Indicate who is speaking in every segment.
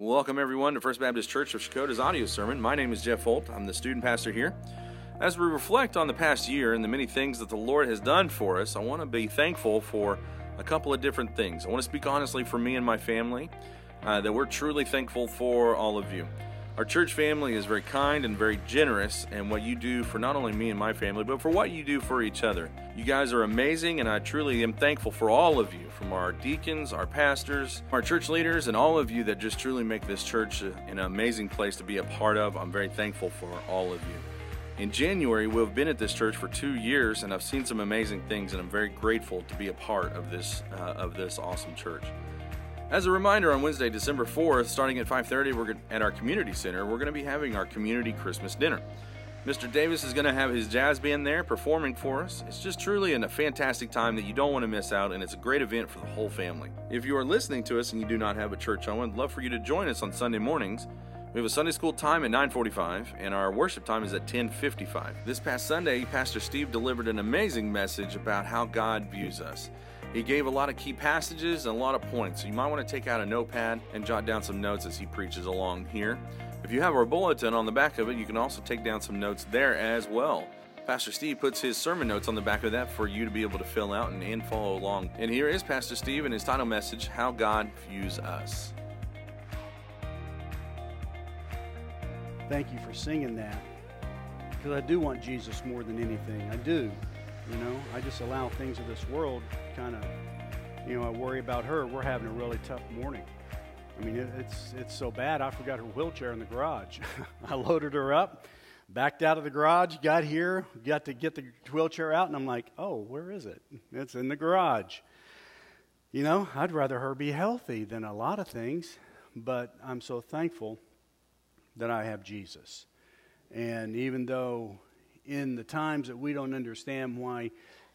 Speaker 1: Welcome, everyone, to First Baptist Church of Checotah's audio sermon. My name is Jeff Holt. I'm the student pastor here. As we reflect on the past year and the many things that the Lord has done for us, I want to be thankful for a couple of different things. I want to speak honestly for me and my family, uh, that we're truly thankful for all of you. Our church family is very kind and very generous and what you do for not only me and my family, but for what you do for each other. You guys are amazing, and I truly am thankful for all of you, from our deacons, our pastors, our church leaders, and all of you that just truly make this church an amazing place to be a part of. I'm very thankful for all of you. In January, we've been at this church for two years, and I've seen some amazing things, and I'm very grateful to be a part of this uh, of this awesome church. As a reminder, on Wednesday, December 4th, starting at 5:30, we're at our community center. We're going to be having our community Christmas dinner. Mr. Davis is going to have his jazz band there performing for us. It's just truly a fantastic time that you don't want to miss out, and it's a great event for the whole family. If you are listening to us and you do not have a church home, I'd love for you to join us on Sunday mornings. We have a Sunday school time at 9:45 and our worship time is at 10:55. This past Sunday, Pastor Steve delivered an amazing message about how God views us. He gave a lot of key passages and a lot of points, so you might want to take out a notepad and jot down some notes as he preaches along here. If you have our bulletin on the back of it, you can also take down some notes there as well. Pastor Steve puts his sermon notes on the back of that for you to be able to fill out and, and follow along. And here is Pastor Steve and his title message How God Views Us.
Speaker 2: Thank you for singing that because I do want Jesus more than anything. I do. You know, I just allow things of this world kind of, you know, I worry about her. We're having a really tough morning. I mean, it, it's it's so bad. I forgot her wheelchair in the garage. I loaded her up, backed out of the garage, got here, got to get the wheelchair out, and I'm like, oh, where is it? It's in the garage. You know, I'd rather her be healthy than a lot of things, but I'm so thankful that I have Jesus. And even though in the times that we don't understand why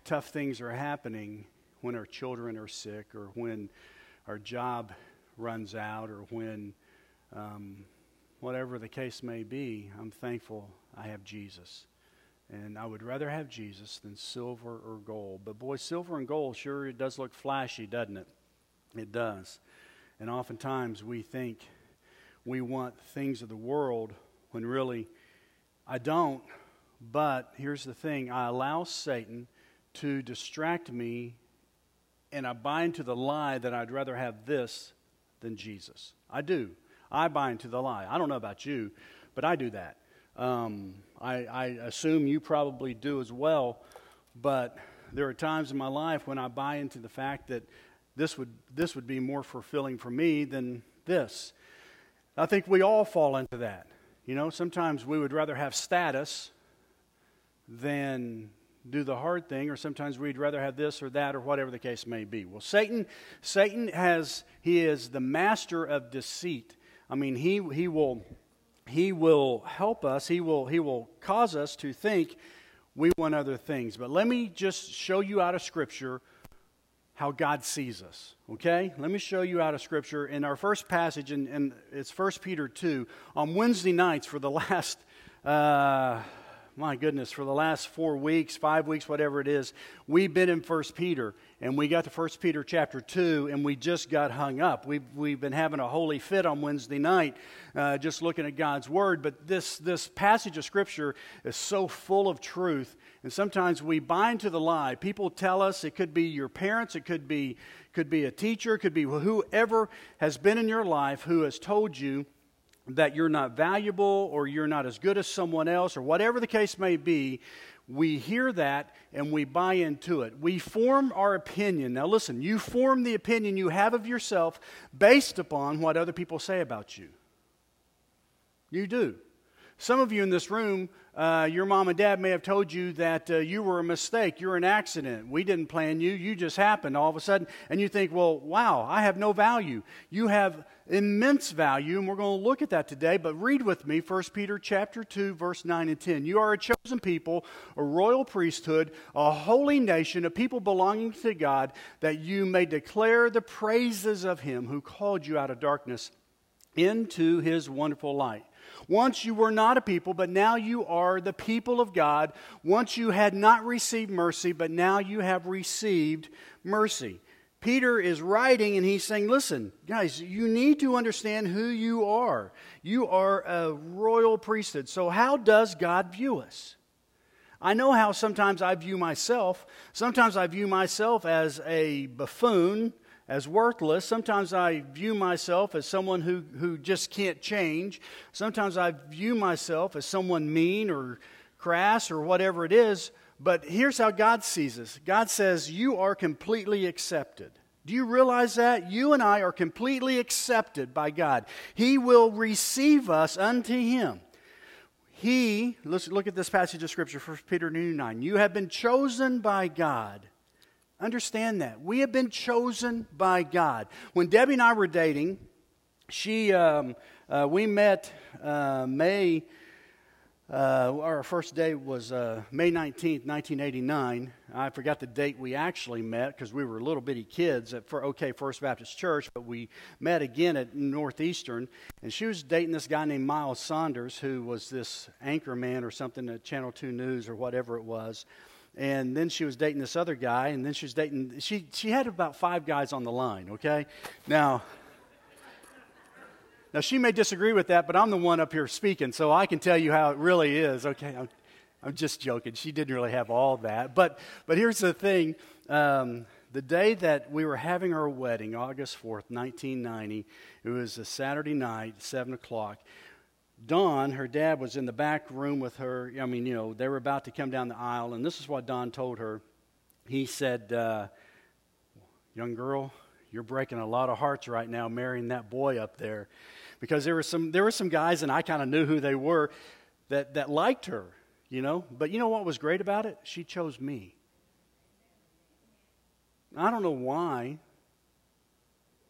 Speaker 2: tough things are happening when our children are sick or when our job runs out or when um, whatever the case may be, I'm thankful I have Jesus. And I would rather have Jesus than silver or gold. But boy, silver and gold sure it does look flashy, doesn't it? It does. And oftentimes we think we want things of the world when really I don't but here's the thing I allow Satan to distract me, and I buy into the lie that I'd rather have this than Jesus. I do. I buy into the lie. I don't know about you, but I do that. Um, I, I assume you probably do as well, but there are times in my life when I buy into the fact that this would, this would be more fulfilling for me than this. I think we all fall into that. You know, sometimes we would rather have status than do the hard thing or sometimes we'd rather have this or that or whatever the case may be. Well satan satan has he is the master of deceit. I mean he he will he will help us he will he will cause us to think we want other things. But let me just show you out of scripture how god sees us okay? Let me show you out of scripture in our first passage and, it's first peter 2 on wednesday nights for the last uh, my goodness, for the last four weeks, five weeks, whatever it is, we've been in First Peter, and we got to First Peter chapter 2, and we just got hung up. We've, we've been having a holy fit on Wednesday night, uh, just looking at God's Word, but this, this passage of Scripture is so full of truth, and sometimes we bind to the lie. People tell us it could be your parents, it could be, could be a teacher, it could be whoever has been in your life who has told you that you're not valuable or you're not as good as someone else or whatever the case may be, we hear that and we buy into it. We form our opinion. Now, listen, you form the opinion you have of yourself based upon what other people say about you. You do. Some of you in this room, uh, your mom and dad may have told you that uh, you were a mistake, you're an accident. We didn't plan you, you just happened all of a sudden. And you think, well, wow, I have no value. You have immense value, and we're going to look at that today. But read with me 1 Peter chapter 2, verse 9 and 10. You are a chosen people, a royal priesthood, a holy nation, a people belonging to God, that you may declare the praises of him who called you out of darkness into his wonderful light. Once you were not a people, but now you are the people of God. Once you had not received mercy, but now you have received mercy. Peter is writing and he's saying, Listen, guys, you need to understand who you are. You are a royal priesthood. So, how does God view us? I know how sometimes I view myself. Sometimes I view myself as a buffoon, as worthless. Sometimes I view myself as someone who, who just can't change. Sometimes I view myself as someone mean or crass or whatever it is. But here's how God sees us God says, You are completely accepted. Do you realize that? You and I are completely accepted by God. He will receive us unto Him. He, let's look at this passage of Scripture, 1 Peter 9. You have been chosen by God. Understand that. We have been chosen by God. When Debbie and I were dating, she, um, uh, we met uh, May uh, our first day was uh, May 19th, 1989. I forgot the date we actually met because we were little bitty kids at for OK First Baptist Church, but we met again at Northeastern. And she was dating this guy named Miles Saunders, who was this anchor man or something at Channel 2 News or whatever it was. And then she was dating this other guy, and then she was dating, she, she had about five guys on the line, okay? Now, now, she may disagree with that, but I'm the one up here speaking, so I can tell you how it really is. Okay, I'm, I'm just joking. She didn't really have all that. But, but here's the thing um, the day that we were having our wedding, August 4th, 1990, it was a Saturday night, 7 o'clock. Don, her dad, was in the back room with her. I mean, you know, they were about to come down the aisle, and this is what Don told her. He said, uh, Young girl, you're breaking a lot of hearts right now marrying that boy up there because there were some there were some guys and I kind of knew who they were that that liked her, you know. But you know what was great about it? She chose me. I don't know why,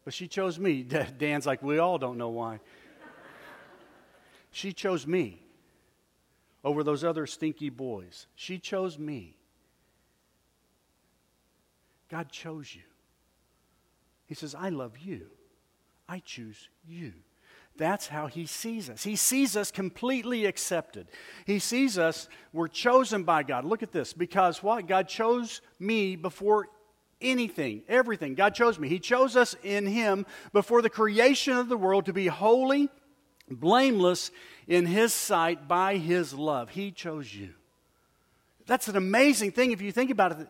Speaker 2: but she chose me. Dan's like, we all don't know why. she chose me over those other stinky boys. She chose me. God chose you. He says, I love you. I choose you. That's how he sees us. He sees us completely accepted. He sees us, we're chosen by God. Look at this. Because what? God chose me before anything, everything. God chose me. He chose us in Him before the creation of the world to be holy, blameless in His sight by His love. He chose you. That's an amazing thing if you think about it.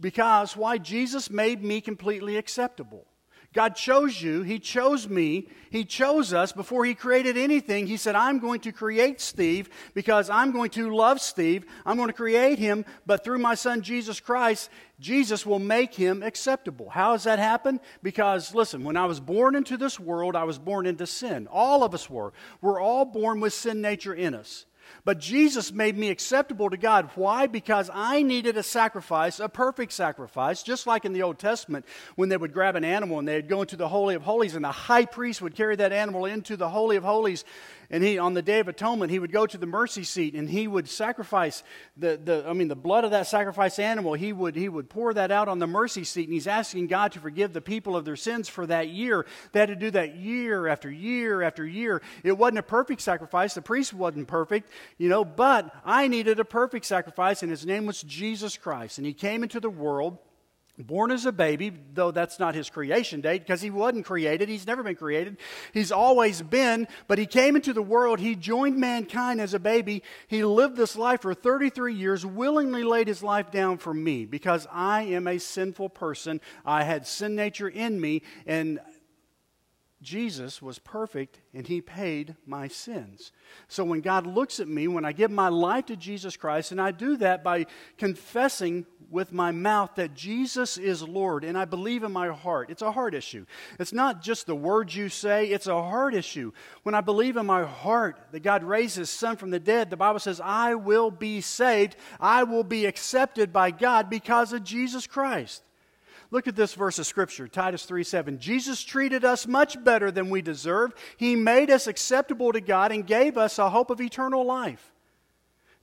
Speaker 2: Because why? Jesus made me completely acceptable. God chose you. He chose me. He chose us before He created anything. He said, I'm going to create Steve because I'm going to love Steve. I'm going to create him, but through my son Jesus Christ, Jesus will make him acceptable. How does that happen? Because, listen, when I was born into this world, I was born into sin. All of us were. We're all born with sin nature in us. But Jesus made me acceptable to God. Why? Because I needed a sacrifice, a perfect sacrifice, just like in the Old Testament when they would grab an animal and they'd go into the Holy of Holies, and the high priest would carry that animal into the Holy of Holies and he, on the Day of Atonement, he would go to the mercy seat and he would sacrifice the, the I mean, the blood of that sacrifice animal. He would, he would pour that out on the mercy seat and he's asking God to forgive the people of their sins for that year. They had to do that year after year after year. It wasn't a perfect sacrifice. The priest wasn't perfect, you know, but I needed a perfect sacrifice and his name was Jesus Christ. And he came into the world born as a baby, though that's not his creation date because he wasn't created. He's never been created. He's always been, but he came into the world. He joined mankind as a baby. He lived this life for 33 years, willingly laid his life down for me because I am a sinful person. I had sin nature in me, and Jesus was perfect and he paid my sins. So when God looks at me, when I give my life to Jesus Christ, and I do that by confessing with my mouth that Jesus is Lord, and I believe in my heart, it's a heart issue. It's not just the words you say, it's a heart issue. When I believe in my heart that God raised his son from the dead, the Bible says, I will be saved, I will be accepted by God because of Jesus Christ. Look at this verse of Scripture, Titus 3 7. Jesus treated us much better than we deserved. He made us acceptable to God and gave us a hope of eternal life.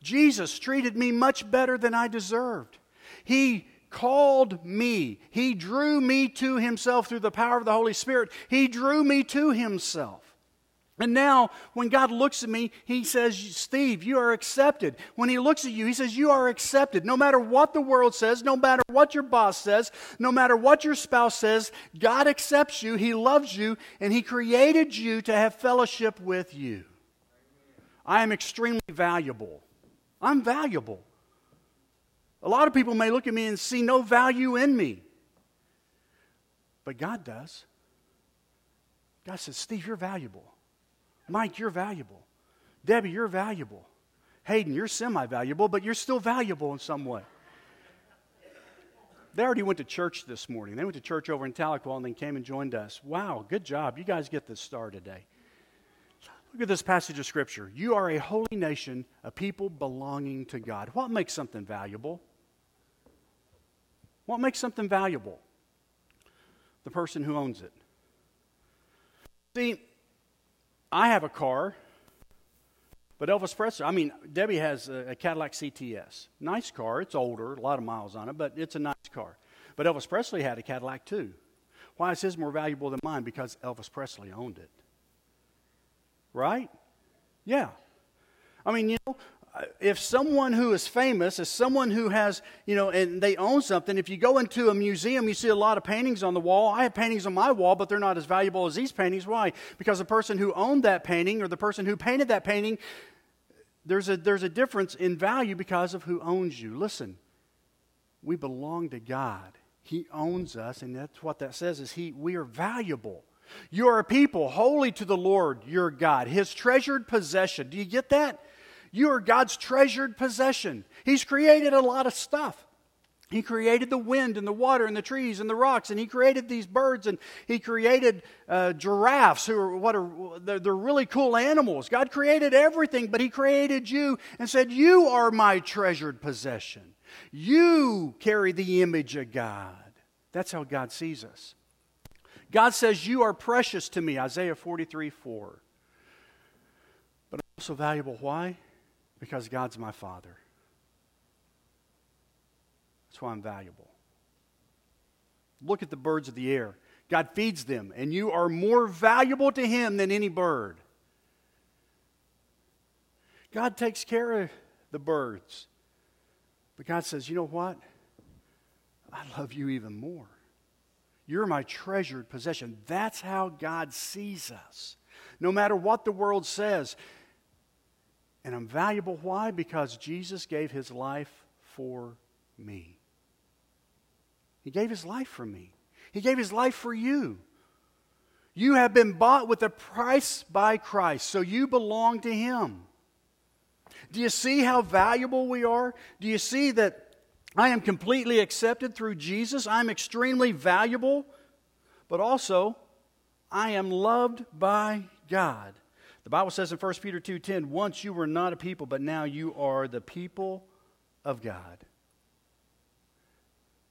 Speaker 2: Jesus treated me much better than I deserved. He called me, He drew me to Himself through the power of the Holy Spirit. He drew me to Himself. And now, when God looks at me, He says, Steve, you are accepted. When He looks at you, He says, You are accepted. No matter what the world says, no matter what your boss says, no matter what your spouse says, God accepts you, He loves you, and He created you to have fellowship with you. I am extremely valuable. I'm valuable. A lot of people may look at me and see no value in me, but God does. God says, Steve, you're valuable. Mike, you're valuable. Debbie, you're valuable. Hayden, you're semi valuable, but you're still valuable in some way. They already went to church this morning. They went to church over in Tahlequah and then came and joined us. Wow, good job. You guys get the star today. Look at this passage of Scripture. You are a holy nation, a people belonging to God. What makes something valuable? What makes something valuable? The person who owns it. See, I have a car, but Elvis Presley, I mean, Debbie has a, a, Cadillac CTS. Nice car. It's older, a lot of miles on it, but it's a nice car. But Elvis Presley had a Cadillac too. Why is his more valuable than mine? Because Elvis Presley owned it. Right? Yeah. I mean, you know, if someone who is famous is someone who has, you know, and they own something, if you go into a museum, you see a lot of paintings on the wall. I have paintings on my wall, but they're not as valuable as these paintings. Why? Because the person who owned that painting or the person who painted that painting, there's a, there's a difference in value because of who owns you. Listen, we belong to God. He owns us, and that's what that says is he, we are valuable. You are a people holy to the Lord your God, his treasured possession. Do you get that? You are God's treasured possession. He's created a lot of stuff. He created the wind and the water and the trees and the rocks, and He created these birds, and He created uh, giraffes, who are what are they're, they're really cool animals. God created everything, but He created you and said, "You are my treasured possession. You carry the image of God." That's how God sees us. God says, "You are precious to me." Isaiah forty-three four. But also valuable. Why? Because God's my Father. That's why I'm valuable. Look at the birds of the air. God feeds them, and you are more valuable to Him than any bird. God takes care of the birds. But God says, you know what? I love you even more. You're my treasured possession. That's how God sees us. No matter what the world says, and I'm valuable. Why? Because Jesus gave his life for me. He gave his life for me. He gave his life for you. You have been bought with a price by Christ, so you belong to him. Do you see how valuable we are? Do you see that I am completely accepted through Jesus? I'm extremely valuable, but also I am loved by God. The Bible says in 1 Peter 2:10, "Once you were not a people, but now you are the people of God."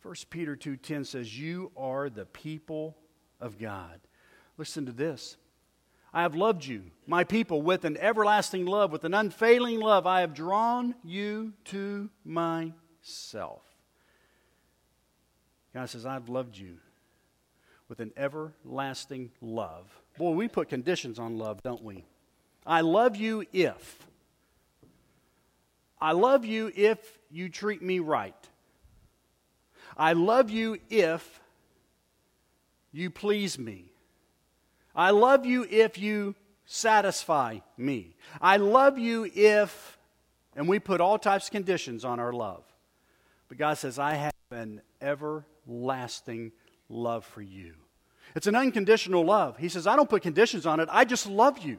Speaker 2: 1 Peter 2:10 says, "You are the people of God." Listen to this. I have loved you, my people, with an everlasting love, with an unfailing love. I have drawn you to myself. God says, I've loved you with an everlasting love. Boy, we put conditions on love, don't we? I love you if. I love you if you treat me right. I love you if you please me. I love you if you satisfy me. I love you if, and we put all types of conditions on our love. But God says, I have an everlasting love for you. It's an unconditional love. He says, I don't put conditions on it, I just love you.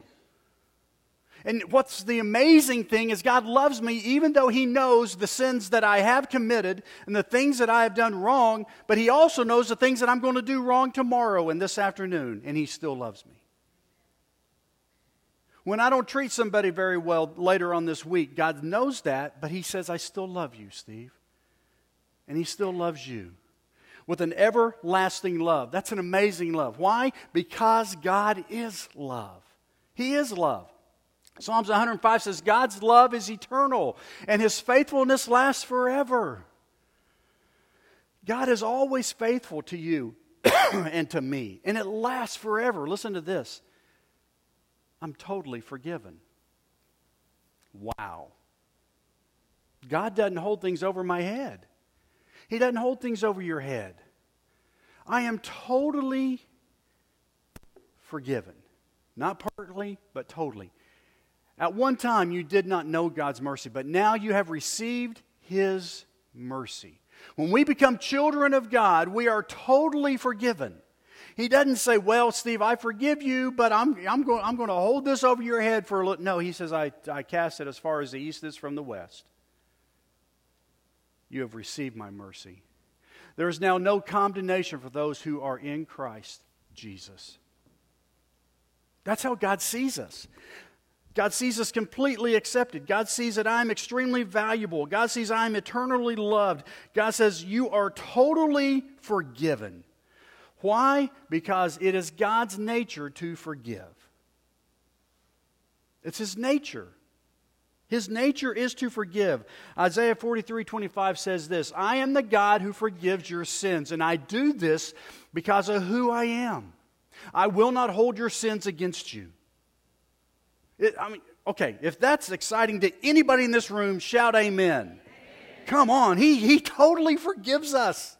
Speaker 2: And what's the amazing thing is God loves me even though He knows the sins that I have committed and the things that I have done wrong, but He also knows the things that I'm going to do wrong tomorrow and this afternoon, and He still loves me. When I don't treat somebody very well later on this week, God knows that, but He says, I still love you, Steve. And He still loves you with an everlasting love. That's an amazing love. Why? Because God is love. He is love. Psalms 105 says, God's love is eternal and his faithfulness lasts forever. God is always faithful to you and to me, and it lasts forever. Listen to this I'm totally forgiven. Wow. God doesn't hold things over my head. He doesn't hold things over your head. I am totally forgiven. Not partly, but totally. At one time, you did not know God's mercy, but now you have received His mercy. When we become children of God, we are totally forgiven. He doesn't say, Well, Steve, I forgive you, but I'm, I'm, going, I'm going to hold this over your head for a little. No, he says, I, I cast it as far as the east is from the west. You have received my mercy. There is now no condemnation for those who are in Christ Jesus. That's how God sees us. God sees us completely accepted. God sees that I'm extremely valuable. God sees I'm eternally loved. God says, You are totally forgiven. Why? Because it is God's nature to forgive. It's His nature. His nature is to forgive. Isaiah 43 25 says this I am the God who forgives your sins, and I do this because of who I am. I will not hold your sins against you. It, I mean, okay, if that's exciting to anybody in this room, shout amen. amen. Come on, he, he totally forgives us.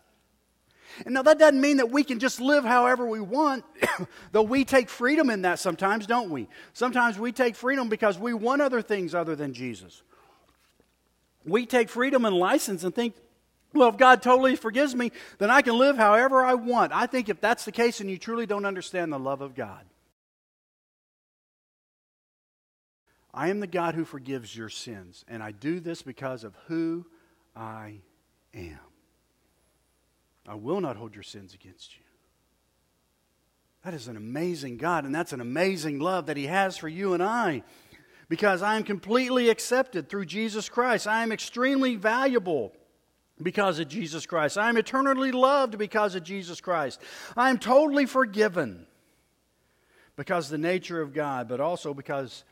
Speaker 2: And now that doesn't mean that we can just live however we want, though we take freedom in that sometimes, don't we? Sometimes we take freedom because we want other things other than Jesus. We take freedom and license and think, well, if God totally forgives me, then I can live however I want. I think if that's the case, then you truly don't understand the love of God. I am the God who forgives your sins, and I do this because of who I am. I will not hold your sins against you. That is an amazing God, and that's an amazing love that He has for you and I. Because I am completely accepted through Jesus Christ. I am extremely valuable because of Jesus Christ. I am eternally loved because of Jesus Christ. I am totally forgiven because of the nature of God, but also because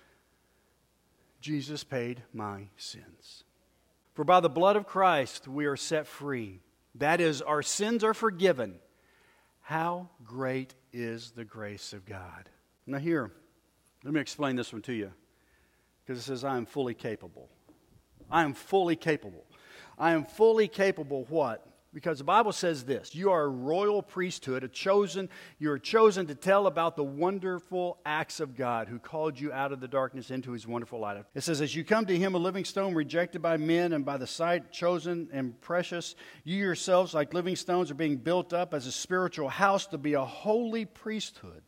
Speaker 2: Jesus paid my sins. For by the blood of Christ we are set free. That is, our sins are forgiven. How great is the grace of God? Now, here, let me explain this one to you. Because it says, I am fully capable. I am fully capable. I am fully capable what? Because the Bible says this you are a royal priesthood, a chosen, you are chosen to tell about the wonderful acts of God who called you out of the darkness into his wonderful light. It says, As you come to him, a living stone rejected by men and by the sight, chosen and precious, you yourselves, like living stones, are being built up as a spiritual house to be a holy priesthood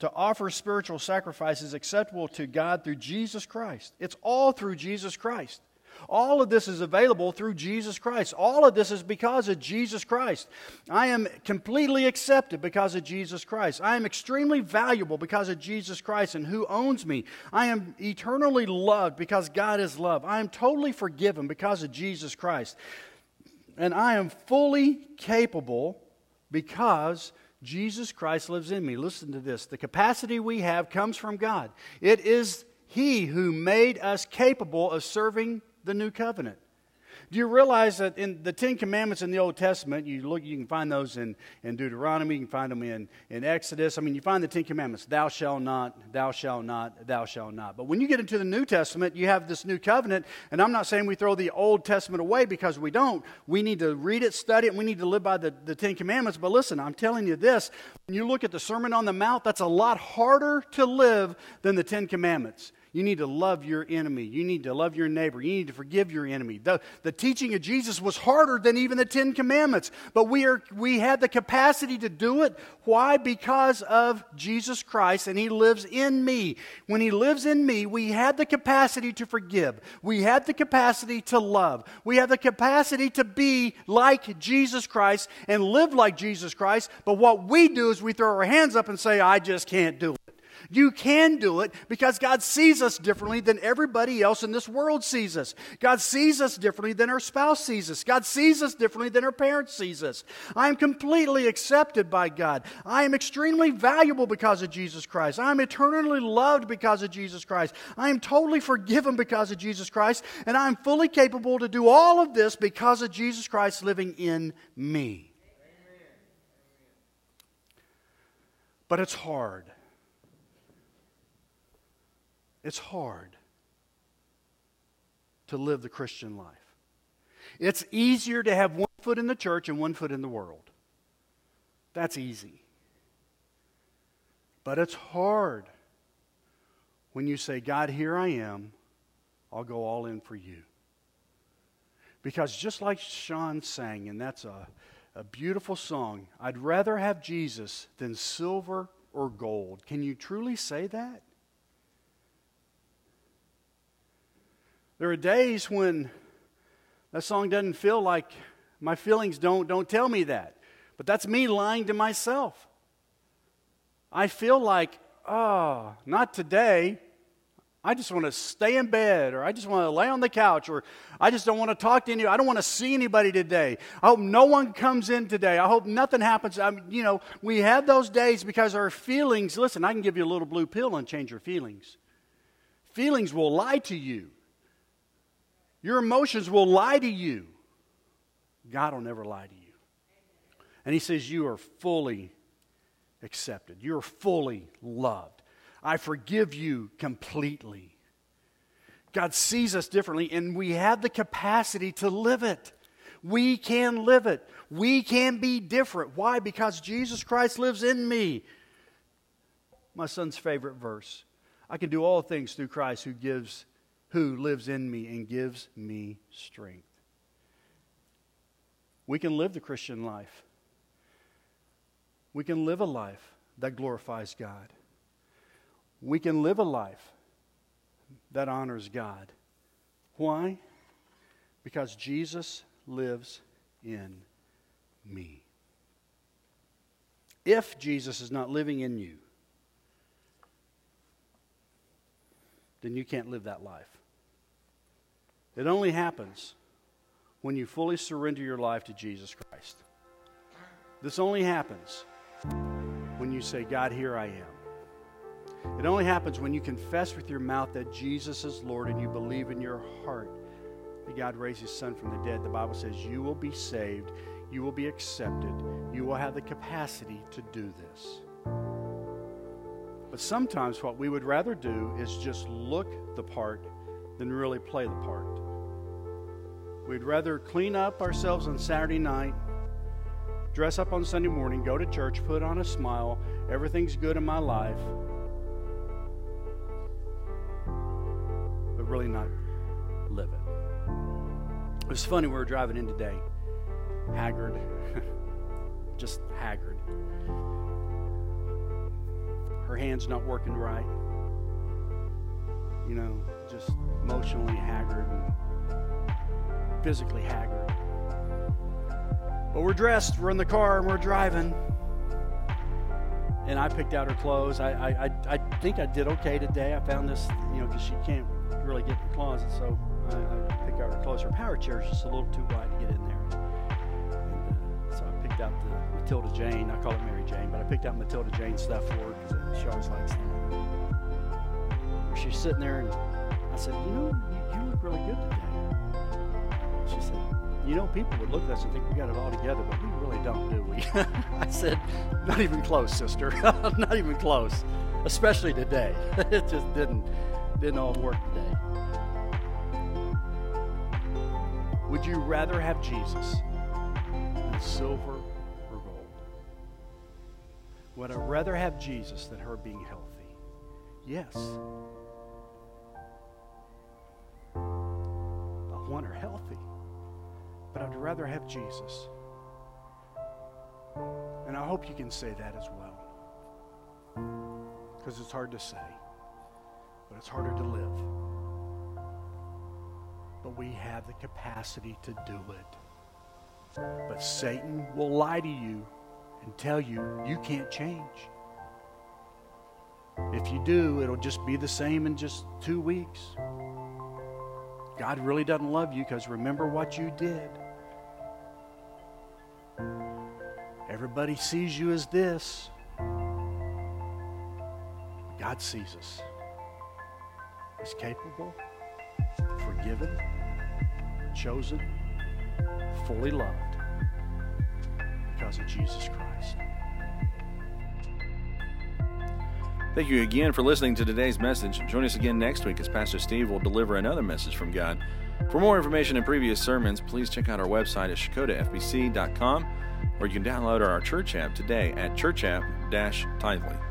Speaker 2: to offer spiritual sacrifices acceptable to God through Jesus Christ. It's all through Jesus Christ. All of this is available through Jesus Christ. All of this is because of Jesus Christ. I am completely accepted because of Jesus Christ. I am extremely valuable because of Jesus Christ and who owns me. I am eternally loved because God is love. I am totally forgiven because of Jesus Christ. And I am fully capable because Jesus Christ lives in me. Listen to this. The capacity we have comes from God. It is He who made us capable of serving the new covenant. Do you realize that in the Ten Commandments in the Old Testament, you look, you can find those in, in Deuteronomy, you can find them in, in Exodus. I mean, you find the Ten Commandments, thou shalt not, thou shalt not, thou shalt not. But when you get into the New Testament, you have this new covenant, and I'm not saying we throw the Old Testament away because we don't. We need to read it, study it, we need to live by the, the Ten Commandments. But listen, I'm telling you this, when you look at the Sermon on the Mount, that's a lot harder to live than the Ten Commandments. You need to love your enemy. You need to love your neighbor. You need to forgive your enemy. The, the teaching of Jesus was harder than even the Ten Commandments, but we, are, we had the capacity to do it. Why? Because of Jesus Christ, and He lives in me. When He lives in me, we had the capacity to forgive. We had the capacity to love. We have the capacity to be like Jesus Christ and live like Jesus Christ. But what we do is we throw our hands up and say, I just can't do it. You can do it because God sees us differently than everybody else in this world sees us. God sees us differently than our spouse sees us. God sees us differently than our parents sees us. I am completely accepted by God. I am extremely valuable because of Jesus Christ. I am eternally loved because of Jesus Christ. I am totally forgiven because of Jesus Christ. And I am fully capable to do all of this because of Jesus Christ living in me. But it's hard. It's hard to live the Christian life. It's easier to have one foot in the church and one foot in the world. That's easy. But it's hard when you say, God, here I am, I'll go all in for you. Because just like Sean sang, and that's a, a beautiful song, I'd rather have Jesus than silver or gold. Can you truly say that? There are days when that song doesn't feel like my feelings don't, don't tell me that. But that's me lying to myself. I feel like, oh, not today. I just want to stay in bed, or I just want to lay on the couch, or I just don't want to talk to anyone. I don't want to see anybody today. I hope no one comes in today. I hope nothing happens. I mean, you know, we have those days because our feelings. Listen, I can give you a little blue pill and change your feelings. Feelings will lie to you. Your emotions will lie to you. God will never lie to you. And He says, You are fully accepted, you're fully loved. I forgive you completely. God sees us differently, and we have the capacity to live it. We can live it. We can be different. Why? Because Jesus Christ lives in me. My son's favorite verse. I can do all things through Christ who gives who lives in me and gives me strength. We can live the Christian life. We can live a life that glorifies God. We can live a life that honors God. Why? Because Jesus lives in me. If Jesus is not living in you, then you can't live that life. It only happens when you fully surrender your life to Jesus Christ. This only happens when you say, God, here I am. It only happens when you confess with your mouth that Jesus is Lord and you believe in your heart that God raised his son from the dead. The Bible says you will be saved, you will be accepted, you will have the capacity to do this. But sometimes what we would rather do is just look the part than really play the part. We'd rather clean up ourselves on Saturday night, dress up on Sunday morning, go to church, put on a smile, everything's good in my life, but really not live it. It was funny, we were driving in today, haggard, just haggard. Her hand's not working right. You know, just emotionally haggard and physically haggard. But we're dressed, we're in the car, and we're driving. And I picked out her clothes. I, I, I, think I did okay today. I found this, you know, because she can't really get in the closet, so I, I picked out her clothes. Her power chair is just a little too wide to get in there. And uh, so I picked out the Matilda Jane. I call it Mary Jane, but I picked out Matilda Jane stuff for her because she always likes that. She's sitting there, and I said, You know, you, you look really good today. She said, You know, people would look at us and think we got it all together, but we really don't, do we? I said, Not even close, sister. Not even close. Especially today. it just didn't didn't all work today. Would you rather have Jesus than silver or gold? Would I rather have Jesus than her being healthy? Yes. I want her healthy but I'd rather have Jesus. And I hope you can say that as well. Because it's hard to say, but it's harder to live. But we have the capacity to do it. But Satan will lie to you and tell you you can't change. If you do, it'll just be the same in just two weeks. God really doesn't love you because remember what you did. Everybody sees you as this. God sees us as capable, forgiven, chosen, fully loved because of Jesus Christ.
Speaker 1: Thank you again for listening to today's message. Join us again next week as Pastor Steve will deliver another message from God. For more information and previous sermons, please check out our website at checotahfbc.com or you can download our church app today at churchapp-tithely.